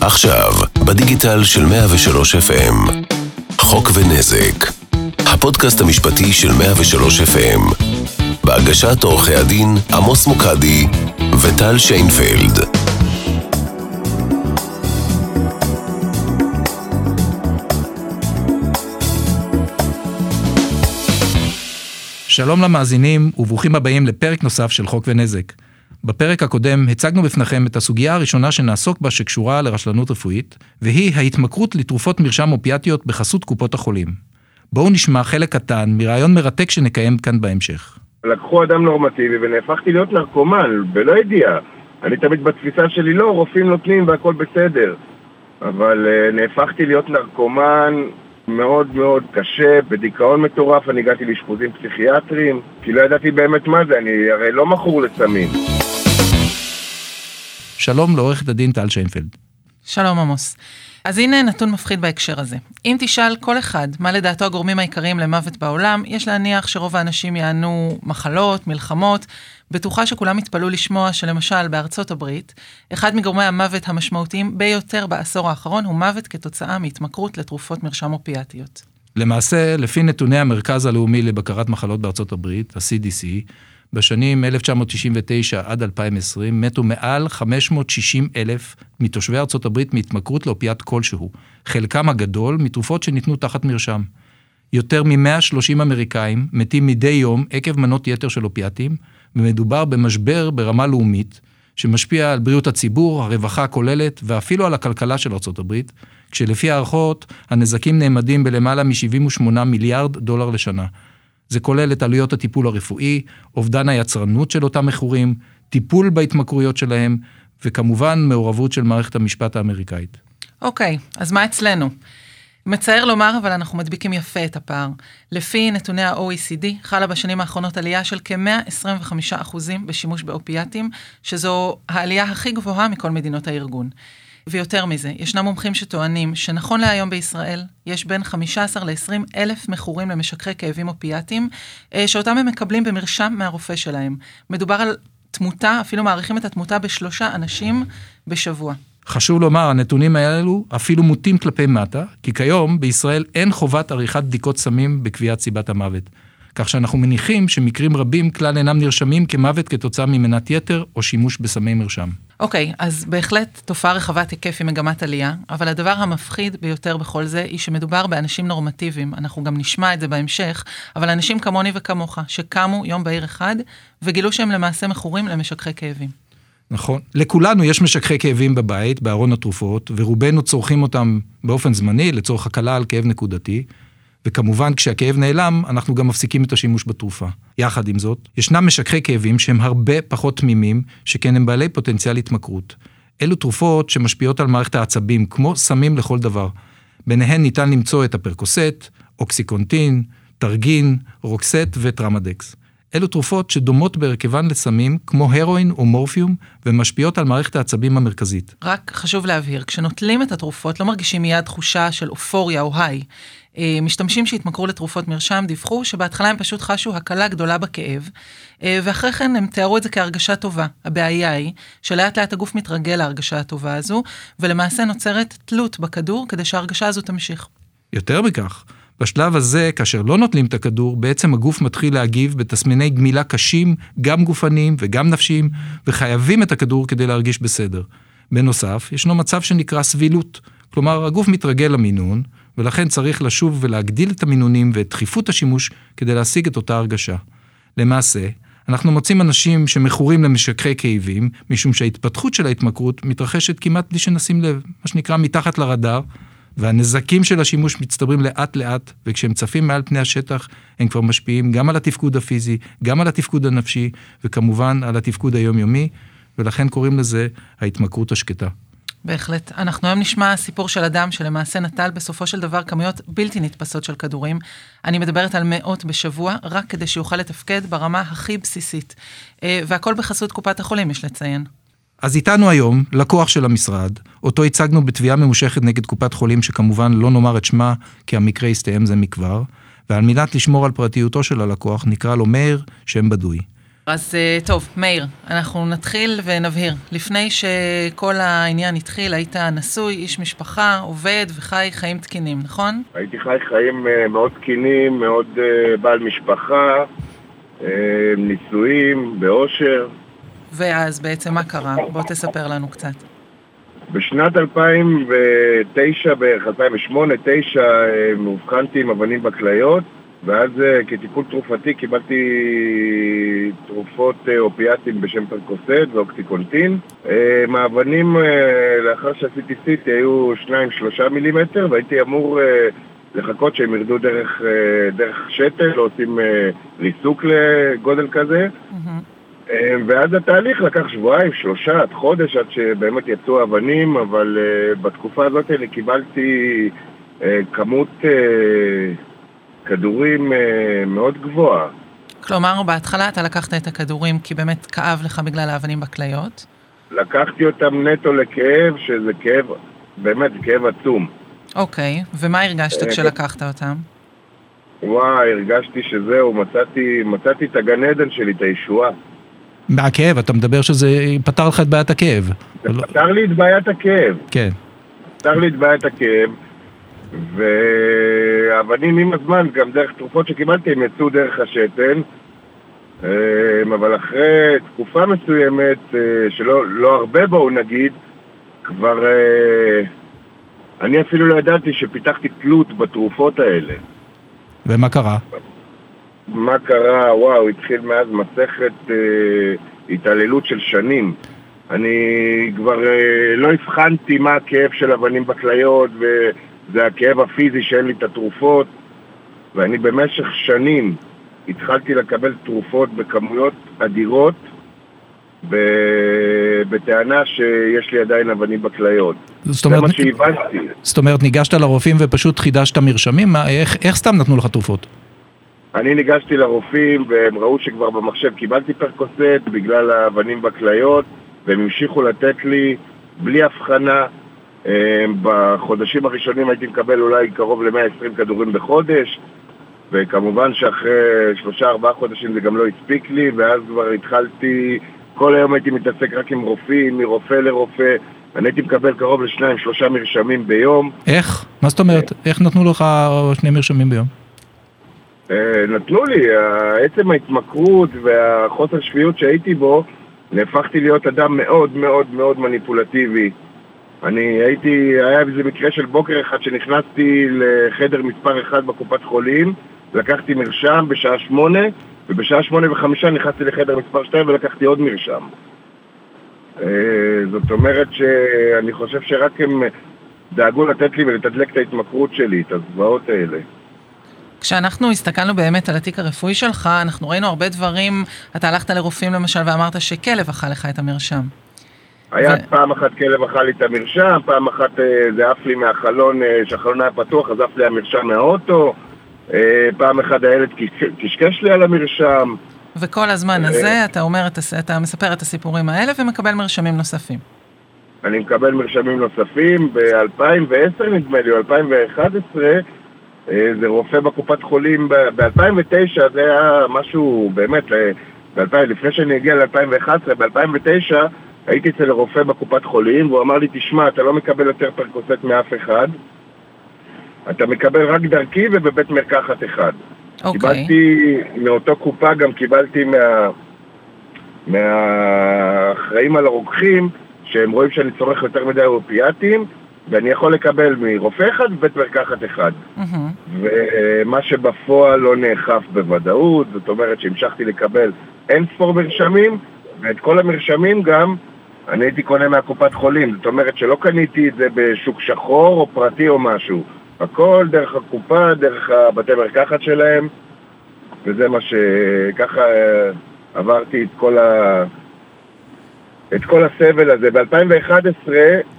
עכשיו, בדיגיטל של 103 FM, חוק ונזק, הפודקאסט המשפטי של 103 FM, בהגשת עורכי הדין עמוס מוקדי וטל שיינפלד. שלום למאזינים וברוכים הבאים לפרק נוסף של חוק ונזק. בפרק הקודם הצגנו בפניכם את הסוגיה הראשונה שנעסוק בה שקשורה לרשלנות רפואית, והיא ההתמכרות לתרופות מרשם אופיאטיות בחסות קופות החולים. בואו נשמע חלק קטן מרעיון מרתק שנקיים כאן בהמשך. לקחו אדם נורמטיבי ונהפכתי להיות נרקומן, בלא ידיעה. אני תמיד בתפיסה שלי, לא, רופאים נותנים והכל בסדר. אבל uh, נהפכתי להיות נרקומן מאוד מאוד קשה, בדיכאון מטורף, אני הגעתי לאשפוזים פסיכיאטריים, כי לא ידעתי באמת מה זה, אני הרי לא מכור לסמים. שלום לעורכת הדין טל שיינפלד. שלום עמוס. אז הנה נתון מפחיד בהקשר הזה. אם תשאל כל אחד מה לדעתו הגורמים העיקריים למוות בעולם, יש להניח שרוב האנשים יענו מחלות, מלחמות. בטוחה שכולם יתפלאו לשמוע שלמשל בארצות הברית, אחד מגורמי המוות המשמעותיים ביותר בעשור האחרון הוא מוות כתוצאה מהתמכרות לתרופות מרשם אופיאטיות. למעשה, לפי נתוני המרכז הלאומי לבקרת מחלות בארצות הברית, ה-CDC, בשנים 1999 עד 2020 מתו מעל 560 אלף מתושבי ארצות הברית מהתמכרות לאופיאט כלשהו, חלקם הגדול מתרופות שניתנו תחת מרשם. יותר מ-130 אמריקאים מתים מדי יום עקב מנות יתר של אופיאטים, ומדובר במשבר ברמה לאומית, שמשפיע על בריאות הציבור, הרווחה הכוללת ואפילו על הכלכלה של ארצות הברית, כשלפי הערכות הנזקים נאמדים בלמעלה מ-78 מיליארד דולר לשנה. זה כולל את עלויות הטיפול הרפואי, אובדן היצרנות של אותם מכורים, טיפול בהתמכרויות שלהם, וכמובן מעורבות של מערכת המשפט האמריקאית. אוקיי, אז מה אצלנו? מצער לומר, אבל אנחנו מדביקים יפה את הפער. לפי נתוני ה-OECD, חלה בשנים האחרונות עלייה של כ-125% בשימוש באופיאטים, שזו העלייה הכי גבוהה מכל מדינות הארגון. ויותר מזה, ישנם מומחים שטוענים שנכון להיום בישראל, יש בין 15 ל-20 אלף מכורים למשככי כאבים אופיאטיים, אה, שאותם הם מקבלים במרשם מהרופא שלהם. מדובר על תמותה, אפילו מעריכים את התמותה בשלושה אנשים בשבוע. חשוב לומר, הנתונים האלו אפילו מוטים כלפי מטה, כי כיום בישראל אין חובת עריכת בדיקות סמים בקביעת סיבת המוות. כך שאנחנו מניחים שמקרים רבים כלל אינם נרשמים כמוות כתוצאה ממנת יתר או שימוש בסמי מרשם. אוקיי, okay, אז בהחלט תופעה רחבת היקף עם מגמת עלייה, אבל הדבר המפחיד ביותר בכל זה, היא שמדובר באנשים נורמטיביים, אנחנו גם נשמע את זה בהמשך, אבל אנשים כמוני וכמוך, שקמו יום בהיר אחד, וגילו שהם למעשה מכורים למשככי כאבים. נכון. לכולנו יש משככי כאבים בבית, בארון התרופות, ורובנו צורכים אותם באופן זמני, לצורך הקלה על כאב נקודתי. וכמובן כשהכאב נעלם, אנחנו גם מפסיקים את השימוש בתרופה. יחד עם זאת, ישנם משככי כאבים שהם הרבה פחות תמימים, שכן הם בעלי פוטנציאל התמכרות. אלו תרופות שמשפיעות על מערכת העצבים, כמו סמים לכל דבר. ביניהן ניתן למצוא את הפרקוסט, אוקסיקונטין, טרגין, רוקסט וטרמדקס. אלו תרופות שדומות בהרכבן לסמים, כמו הרואין או מורפיום, ומשפיעות על מערכת העצבים המרכזית. רק חשוב להבהיר, כשנוטלים את התרופות לא מרגישים מיד תחושה של אופוריה או היי. אה, משתמשים שהתמכרו לתרופות מרשם דיווחו שבהתחלה הם פשוט חשו הקלה גדולה בכאב, אה, ואחרי כן הם תיארו את זה כהרגשה טובה. הבעיה היא שלאט לאט הגוף מתרגל להרגשה הטובה הזו, ולמעשה נוצרת תלות בכדור כדי שההרגשה הזו תמשיך. יותר מכך, בשלב הזה, כאשר לא נוטלים את הכדור, בעצם הגוף מתחיל להגיב בתסמיני גמילה קשים, גם גופניים וגם נפשיים, וחייבים את הכדור כדי להרגיש בסדר. בנוסף, ישנו מצב שנקרא סבילות. כלומר, הגוף מתרגל למינון, ולכן צריך לשוב ולהגדיל את המינונים ואת דחיפות השימוש כדי להשיג את אותה הרגשה. למעשה, אנחנו מוצאים אנשים שמכורים למשככי כאבים, משום שההתפתחות של ההתמכרות מתרחשת כמעט בלי שנשים לב, מה שנקרא מתחת לרדאר, והנזקים של השימוש מצטברים לאט לאט, וכשהם צפים מעל פני השטח, הם כבר משפיעים גם על התפקוד הפיזי, גם על התפקוד הנפשי, וכמובן על התפקוד היומיומי, ולכן קוראים לזה ההתמכרות השקטה. בהחלט. אנחנו היום נשמע סיפור של אדם שלמעשה נטל בסופו של דבר כמויות בלתי נתפסות של כדורים. אני מדברת על מאות בשבוע, רק כדי שיוכל לתפקד ברמה הכי בסיסית. אה, והכל בחסות קופת החולים, יש לציין. אז איתנו היום לקוח של המשרד, אותו הצגנו בתביעה ממושכת נגד קופת חולים, שכמובן לא נאמר את שמה, כי המקרה הסתיים זה מכבר, ועל מנת לשמור על פרטיותו של הלקוח, נקרא לו מאיר, שם בדוי. אז אה, טוב, מאיר, אנחנו נתחיל ונבהיר. לפני שכל העניין התחיל, היית נשוי, איש משפחה, עובד וחי חיים תקינים, נכון? הייתי חי חיים אה, מאוד תקינים, מאוד אה, בעל משפחה, נישואים, באושר. ואז בעצם מה קרה? בוא תספר לנו קצת. בשנת 2009 בערך, 2008-2009, מאובחנתי עם אבנים בכליות. ואז אה, כטיפול תרופתי קיבלתי תרופות אה, אופיאטים בשם פרקוסט ואוקסיקונטין. אה, מאבנים לאחר שעשיתי סיטי היו 2-3 מילימטר והייתי אמור לחכות שהם ירדו דרך, דרך שתל או עושים ריסוק לגודל כזה. Mm-hmm. ואז התהליך לקח שבועיים, שלושה, עד חודש עד שבאמת יצאו אבנים, אבל בתקופה הזאת אני קיבלתי כמות כדורים אה, מאוד גבוהה. כלומר, בהתחלה אתה לקחת את הכדורים כי באמת כאב לך בגלל האבנים בכליות? לקחתי אותם נטו לכאב, שזה כאב, באמת כאב עצום. אוקיי, ומה הרגשת אה, כשלקחת אותם? וואי, הרגשתי שזהו, מצאתי, מצאתי את הגן עדן שלי, את הישועה. מהכאב, אתה מדבר שזה פתר לך את בעיית הכאב. זה פתר לי את בעיית הכאב. כן. פתר לי את בעיית הכאב. ואבנים עם הזמן, גם דרך תרופות שקיבלתי, הם יצאו דרך השתן. אמ, אבל אחרי תקופה מסוימת, אה, שלא לא הרבה בואו נגיד, כבר... אה, אני אפילו לא ידעתי שפיתחתי תלות בתרופות האלה. ומה קרה? מה קרה? וואו, התחיל מאז מסכת אה, התעללות של שנים. אני כבר אה, לא הבחנתי מה הכאב של אבנים בכליות ו... זה הכאב הפיזי שאין לי את התרופות, ואני במשך שנים התחלתי לקבל תרופות בכמויות אדירות, בטענה שיש לי עדיין אבנים בכליות. זאת אומרת, זה מה שהבנתי. זאת אומרת, ניגשת לרופאים ופשוט חידשת מרשמים? מה, איך, איך סתם נתנו לך תרופות? אני ניגשתי לרופאים והם ראו שכבר במחשב קיבלתי פרקוסט בגלל האבנים בכליות והם המשיכו לתת לי בלי הבחנה אמ, בחודשים הראשונים הייתי מקבל אולי קרוב ל-120 כדורים בחודש וכמובן שאחרי שלושה ארבעה חודשים זה גם לא הספיק לי ואז כבר התחלתי, כל היום הייתי מתעסק רק עם רופאים, מרופא לרופא אני הייתי מקבל קרוב לשניים שלושה מרשמים ביום איך? מה זאת אומרת? איך נתנו לך שני מרשמים ביום? אה, נתנו לי, עצם ההתמכרות והחוסר שפיות שהייתי בו נהפכתי להיות אדם מאוד מאוד מאוד מניפולטיבי אני הייתי, היה איזה מקרה של בוקר אחד שנכנסתי לחדר מספר אחד בקופת חולים, לקחתי מרשם בשעה שמונה, ובשעה שמונה וחמישה נכנסתי לחדר מספר שתיים ולקחתי עוד מרשם. אה, זאת אומרת שאני חושב שרק הם דאגו לתת לי ולתדלק את ההתמכרות שלי, את הזוועות האלה. כשאנחנו הסתכלנו באמת על התיק הרפואי שלך, אנחנו ראינו הרבה דברים, אתה הלכת לרופאים למשל ואמרת שכלב אכל לך את המרשם. היה ו... פעם אחת כלב אכל לי את המרשם, פעם אחת אה, זה עף לי מהחלון, אה, שהחלון היה פתוח, אז עף לי המרשם מהאוטו, אה, פעם אחת הילד קשקש לי על המרשם. וכל הזמן הזה אתה אומר, אתה מספר את הסיפורים האלה ומקבל מרשמים נוספים. אני מקבל מרשמים נוספים, ב-2010 נדמה לי, או 2011, זה רופא בקופת חולים, ב-2009 זה היה משהו באמת, לפני שאני אגיע ל-2011, ב-2009 הייתי אצל רופא בקופת חולים, והוא אמר לי, תשמע, אתה לא מקבל יותר פרקוסט מאף אחד, אתה מקבל רק דרכי ובבית מרקחת אחד. אוקיי. קיבלתי, מאותו קופה גם קיבלתי מה... מהאחראים על הרוקחים, שהם רואים שאני צורך יותר מדי אופיאטים, ואני יכול לקבל מרופא אחד ובית מרקחת אחד. Mm-hmm. ומה שבפועל לא נאכף בוודאות, זאת אומרת שהמשכתי לקבל אין ספור מרשמים, ואת כל המרשמים גם אני הייתי קונה מהקופת חולים, זאת אומרת שלא קניתי את זה בשוק שחור או פרטי או משהו. הכל דרך הקופה, דרך הבתי מרקחת שלהם, וזה מה שככה אה, עברתי את כל, ה... את כל הסבל הזה. ב-2011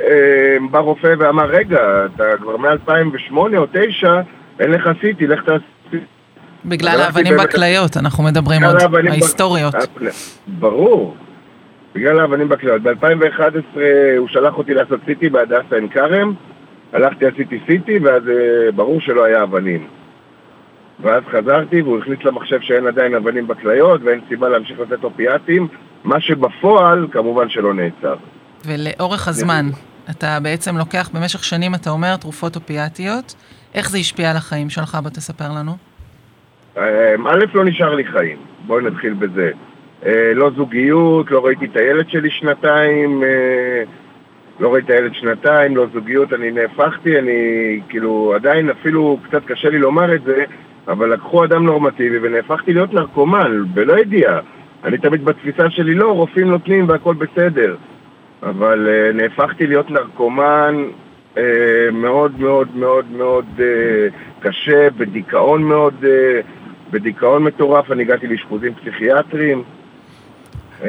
אה, בא רופא ואמר, רגע, אתה כבר מ-2008 או 2009, אין לך סיטי, לך תעשי... בגלל האבנים בכליות, אנחנו מדברים עוד, ההיסטוריות. ברור. בגלל האבנים בכליות. ב-2011 הוא שלח אותי לעשות סיטי בהדסה עין כרם, הלכתי עשיתי סיטי, ואז אה, ברור שלא היה אבנים. ואז חזרתי והוא הכניס למחשב שאין עדיין אבנים בכליות ואין סיבה להמשיך לתת אופיאטים, מה שבפועל כמובן שלא נעצר. ולאורך הזמן, אתה בעצם לוקח במשך שנים, אתה אומר, תרופות אופיאטיות, איך זה השפיע על החיים שלך? בוא תספר לנו. אמ, א', לא נשאר לי חיים, בואי נתחיל בזה. אה, לא זוגיות, לא ראיתי את הילד שלי שנתיים, אה, לא ראיתי את הילד שנתיים, לא זוגיות, אני נהפכתי, אני כאילו עדיין אפילו קצת קשה לי לומר את זה, אבל לקחו אדם נורמטיבי ונהפכתי להיות נרקומן, בלא ידיעה. אני תמיד בתפיסה שלי, לא, רופאים נותנים והכל בסדר. אבל uh, נהפכתי להיות נרקומן uh, מאוד מאוד מאוד מאוד uh, קשה, בדיכאון מאוד, uh, בדיכאון מטורף, אני הגעתי לאשפוזים פסיכיאטריים, uh,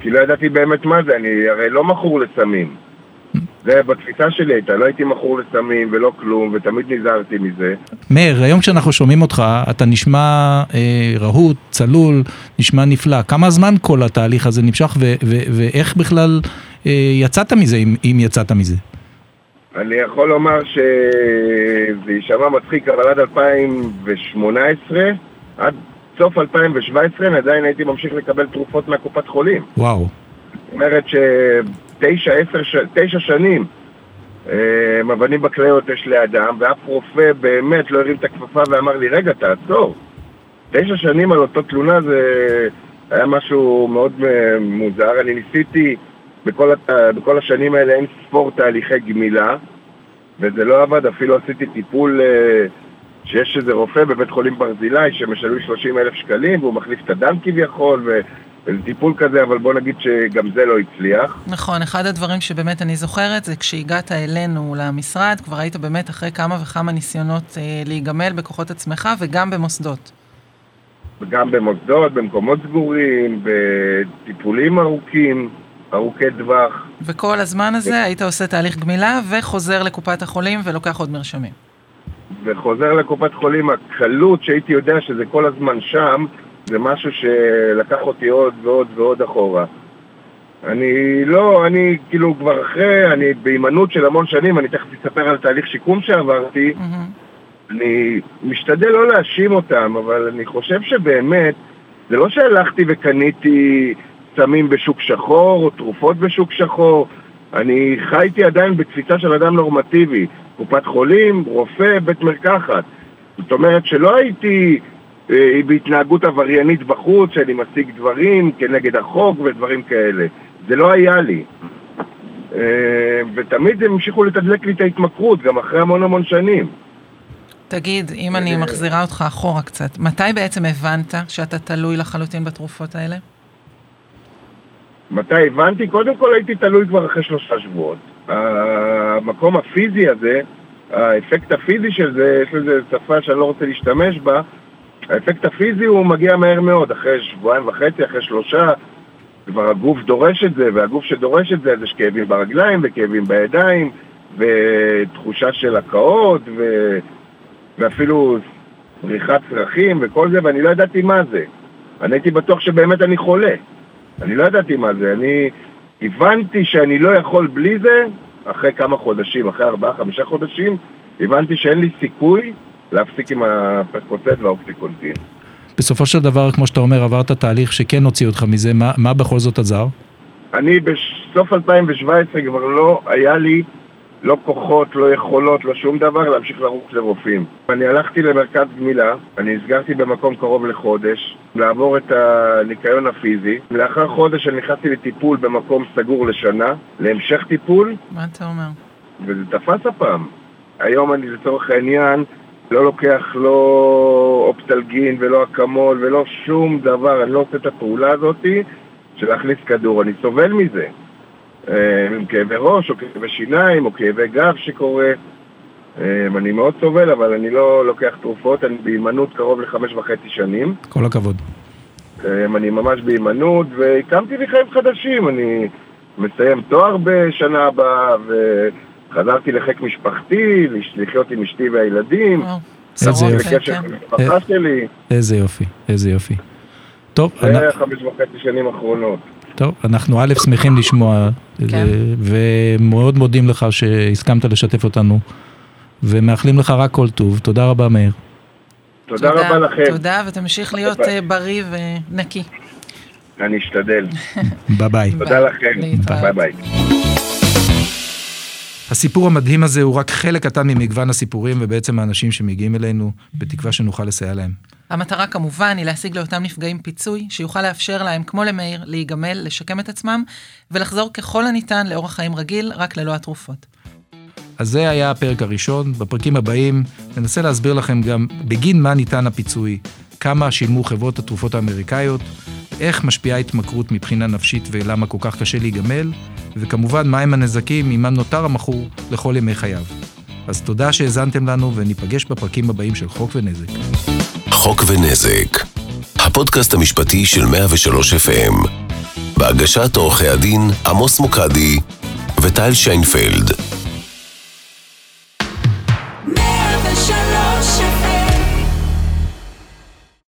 כי לא ידעתי באמת מה זה, אני הרי לא מכור לסמים. זה בתפיסה שלי הייתה, לא הייתי מכור לסמים ולא כלום, ותמיד נזהרתי מזה. מאיר, היום כשאנחנו שומעים אותך, אתה נשמע אה, רהוט, צלול, נשמע נפלא. כמה זמן כל התהליך הזה נמשך, ואיך בכלל אה, יצאת מזה, אם, אם יצאת מזה? אני יכול לומר שזה יישמע מצחיק, אבל עד 2018, עד סוף 2017, אני עדיין הייתי ממשיך לקבל תרופות מהקופת חולים. וואו. זאת אומרת שתשע, עשר. תשע שנים אה, אבנים בכליות יש לאדם, ואף רופא באמת לא הרים את הכפפה ואמר לי, רגע, תעצור. תשע שנים על אותו תלונה זה היה משהו מאוד אה, מוזר. אני ניסיתי בכל, הת... בכל השנים האלה אין ספור תהליכי גמילה, וזה לא עבד, אפילו עשיתי טיפול אה, שיש איזה רופא בבית חולים ברזילי שמשלמים 30 אלף שקלים והוא מחליף את הדם כביכול, ו... איזה טיפול כזה, אבל בוא נגיד שגם זה לא הצליח. נכון, אחד הדברים שבאמת אני זוכרת זה כשהגעת אלינו למשרד, כבר היית באמת אחרי כמה וכמה ניסיונות אה, להיגמל בכוחות עצמך וגם במוסדות. גם במוסדות, במקומות סגורים, בטיפולים ארוכים. ארוכי טווח. וכל הזמן הזה היית עושה תהליך גמילה וחוזר לקופת החולים ולוקח עוד מרשמים. וחוזר לקופת חולים, הקלות שהייתי יודע שזה כל הזמן שם, זה משהו שלקח אותי עוד ועוד ועוד אחורה. אני לא, אני כאילו כבר אחרי, אני בהימנעות של המון שנים, אני תכף אספר על תהליך שיקום שעברתי. Mm-hmm. אני משתדל לא להאשים אותם, אבל אני חושב שבאמת, זה לא שהלכתי וקניתי סמים בשוק שחור או תרופות בשוק שחור. אני חייתי עדיין בתפיסה של אדם נורמטיבי, קופת חולים, רופא, בית מרקחת. זאת אומרת שלא הייתי בהתנהגות עבריינית בחוץ, שאני משיג דברים כנגד החוק ודברים כאלה. זה לא היה לי. אה, ותמיד הם המשיכו לתדלק לי את ההתמכרות, גם אחרי המון המון שנים. תגיד, אם אני אה, מחזירה אותך אחורה קצת, מתי בעצם הבנת שאתה תלוי לחלוטין בתרופות האלה? מתי הבנתי? קודם כל הייתי תלוי כבר אחרי שלושה שבועות. המקום הפיזי הזה, האפקט הפיזי של זה, יש לזה שפה שאני לא רוצה להשתמש בה, האפקט הפיזי הוא מגיע מהר מאוד, אחרי שבועיים וחצי, אחרי שלושה, כבר הגוף דורש את זה, והגוף שדורש את זה, אז יש כאבים ברגליים וכאבים בידיים, ותחושה של הקאות, ו... ואפילו בריחת צרכים וכל זה, ואני לא ידעתי מה זה. אני הייתי בטוח שבאמת אני חולה. אני לא ידעתי מה זה, אני הבנתי שאני לא יכול בלי זה, אחרי כמה חודשים, אחרי ארבעה, חמישה חודשים, הבנתי שאין לי סיכוי להפסיק עם הפרקפוסט והאופטיקונטין. בסופו של דבר, כמו שאתה אומר, עברת תהליך שכן הוציא אותך מזה, מה, מה בכל זאת עזר? אני בסוף 2017 כבר לא היה לי לא כוחות, לא יכולות, לא שום דבר להמשיך לרוץ לרופאים. אני הלכתי למרכז גמילה, אני נסגרתי במקום קרוב לחודש, לעבור את הניקיון הפיזי. לאחר חודש אני נכנסתי לטיפול במקום סגור לשנה, להמשך טיפול. מה אתה אומר? וזה תפס הפעם. היום אני לצורך העניין לא לוקח לא אופטלגין ולא אקמול ולא שום דבר, אני לא עושה את הפעולה הזאתי של להכניס כדור, אני סובל מזה. אה, עם כאבי ראש, או כאבי שיניים, או כאבי גב שקורה. אה, אני מאוד סובל, אבל אני לא לוקח תרופות, אני בהימנעות קרוב לחמש וחצי שנים. כל הכבוד. אה, אני ממש בהימנעות, והקמתי לי חיים חדשים. אני מסיים תואר בשנה הבאה, וחזרתי לחיק משפחתי, לחיות עם אשתי והילדים. איזה יופי. כן. איזה יופי, איזה יופי. טוב, זה חמש וחצי שנים אחרונות. טוב, אנחנו א', שמחים לשמוע, כן. ומאוד מודים לך שהסכמת לשתף אותנו, ומאחלים לך רק כל טוב. תודה רבה, מאיר. תודה רבה לכם. תודה, ותמשיך להיות ביי. אה, בריא ונקי. אני אשתדל. ביי ביי. תודה לכם. ביי ביי. הסיפור המדהים הזה הוא רק חלק קטן ממגוון הסיפורים ובעצם האנשים שמגיעים אלינו, בתקווה שנוכל לסייע להם. המטרה כמובן היא להשיג לאותם נפגעים פיצוי, שיוכל לאפשר להם, כמו למאיר, להיגמל, לשקם את עצמם, ולחזור ככל הניתן לאורח חיים רגיל, רק ללא התרופות. אז זה היה הפרק הראשון. בפרקים הבאים ננסה להסביר לכם גם בגין מה ניתן הפיצוי, כמה שילמו חברות התרופות האמריקאיות, איך משפיעה התמכרות מבחינה נפשית ולמה כל כך קשה להיגמל, וכמובן מהם הנזקים עמם נותר המכור לכל ימי חייו. אז תודה שהאזנתם לנו וניפגש בפרקים הבאים של חוק ונזק. חוק ונזק, הפודקאסט המשפטי של 103 FM, בהגשת עורכי הדין עמוס מוקדי וטל שיינפלד.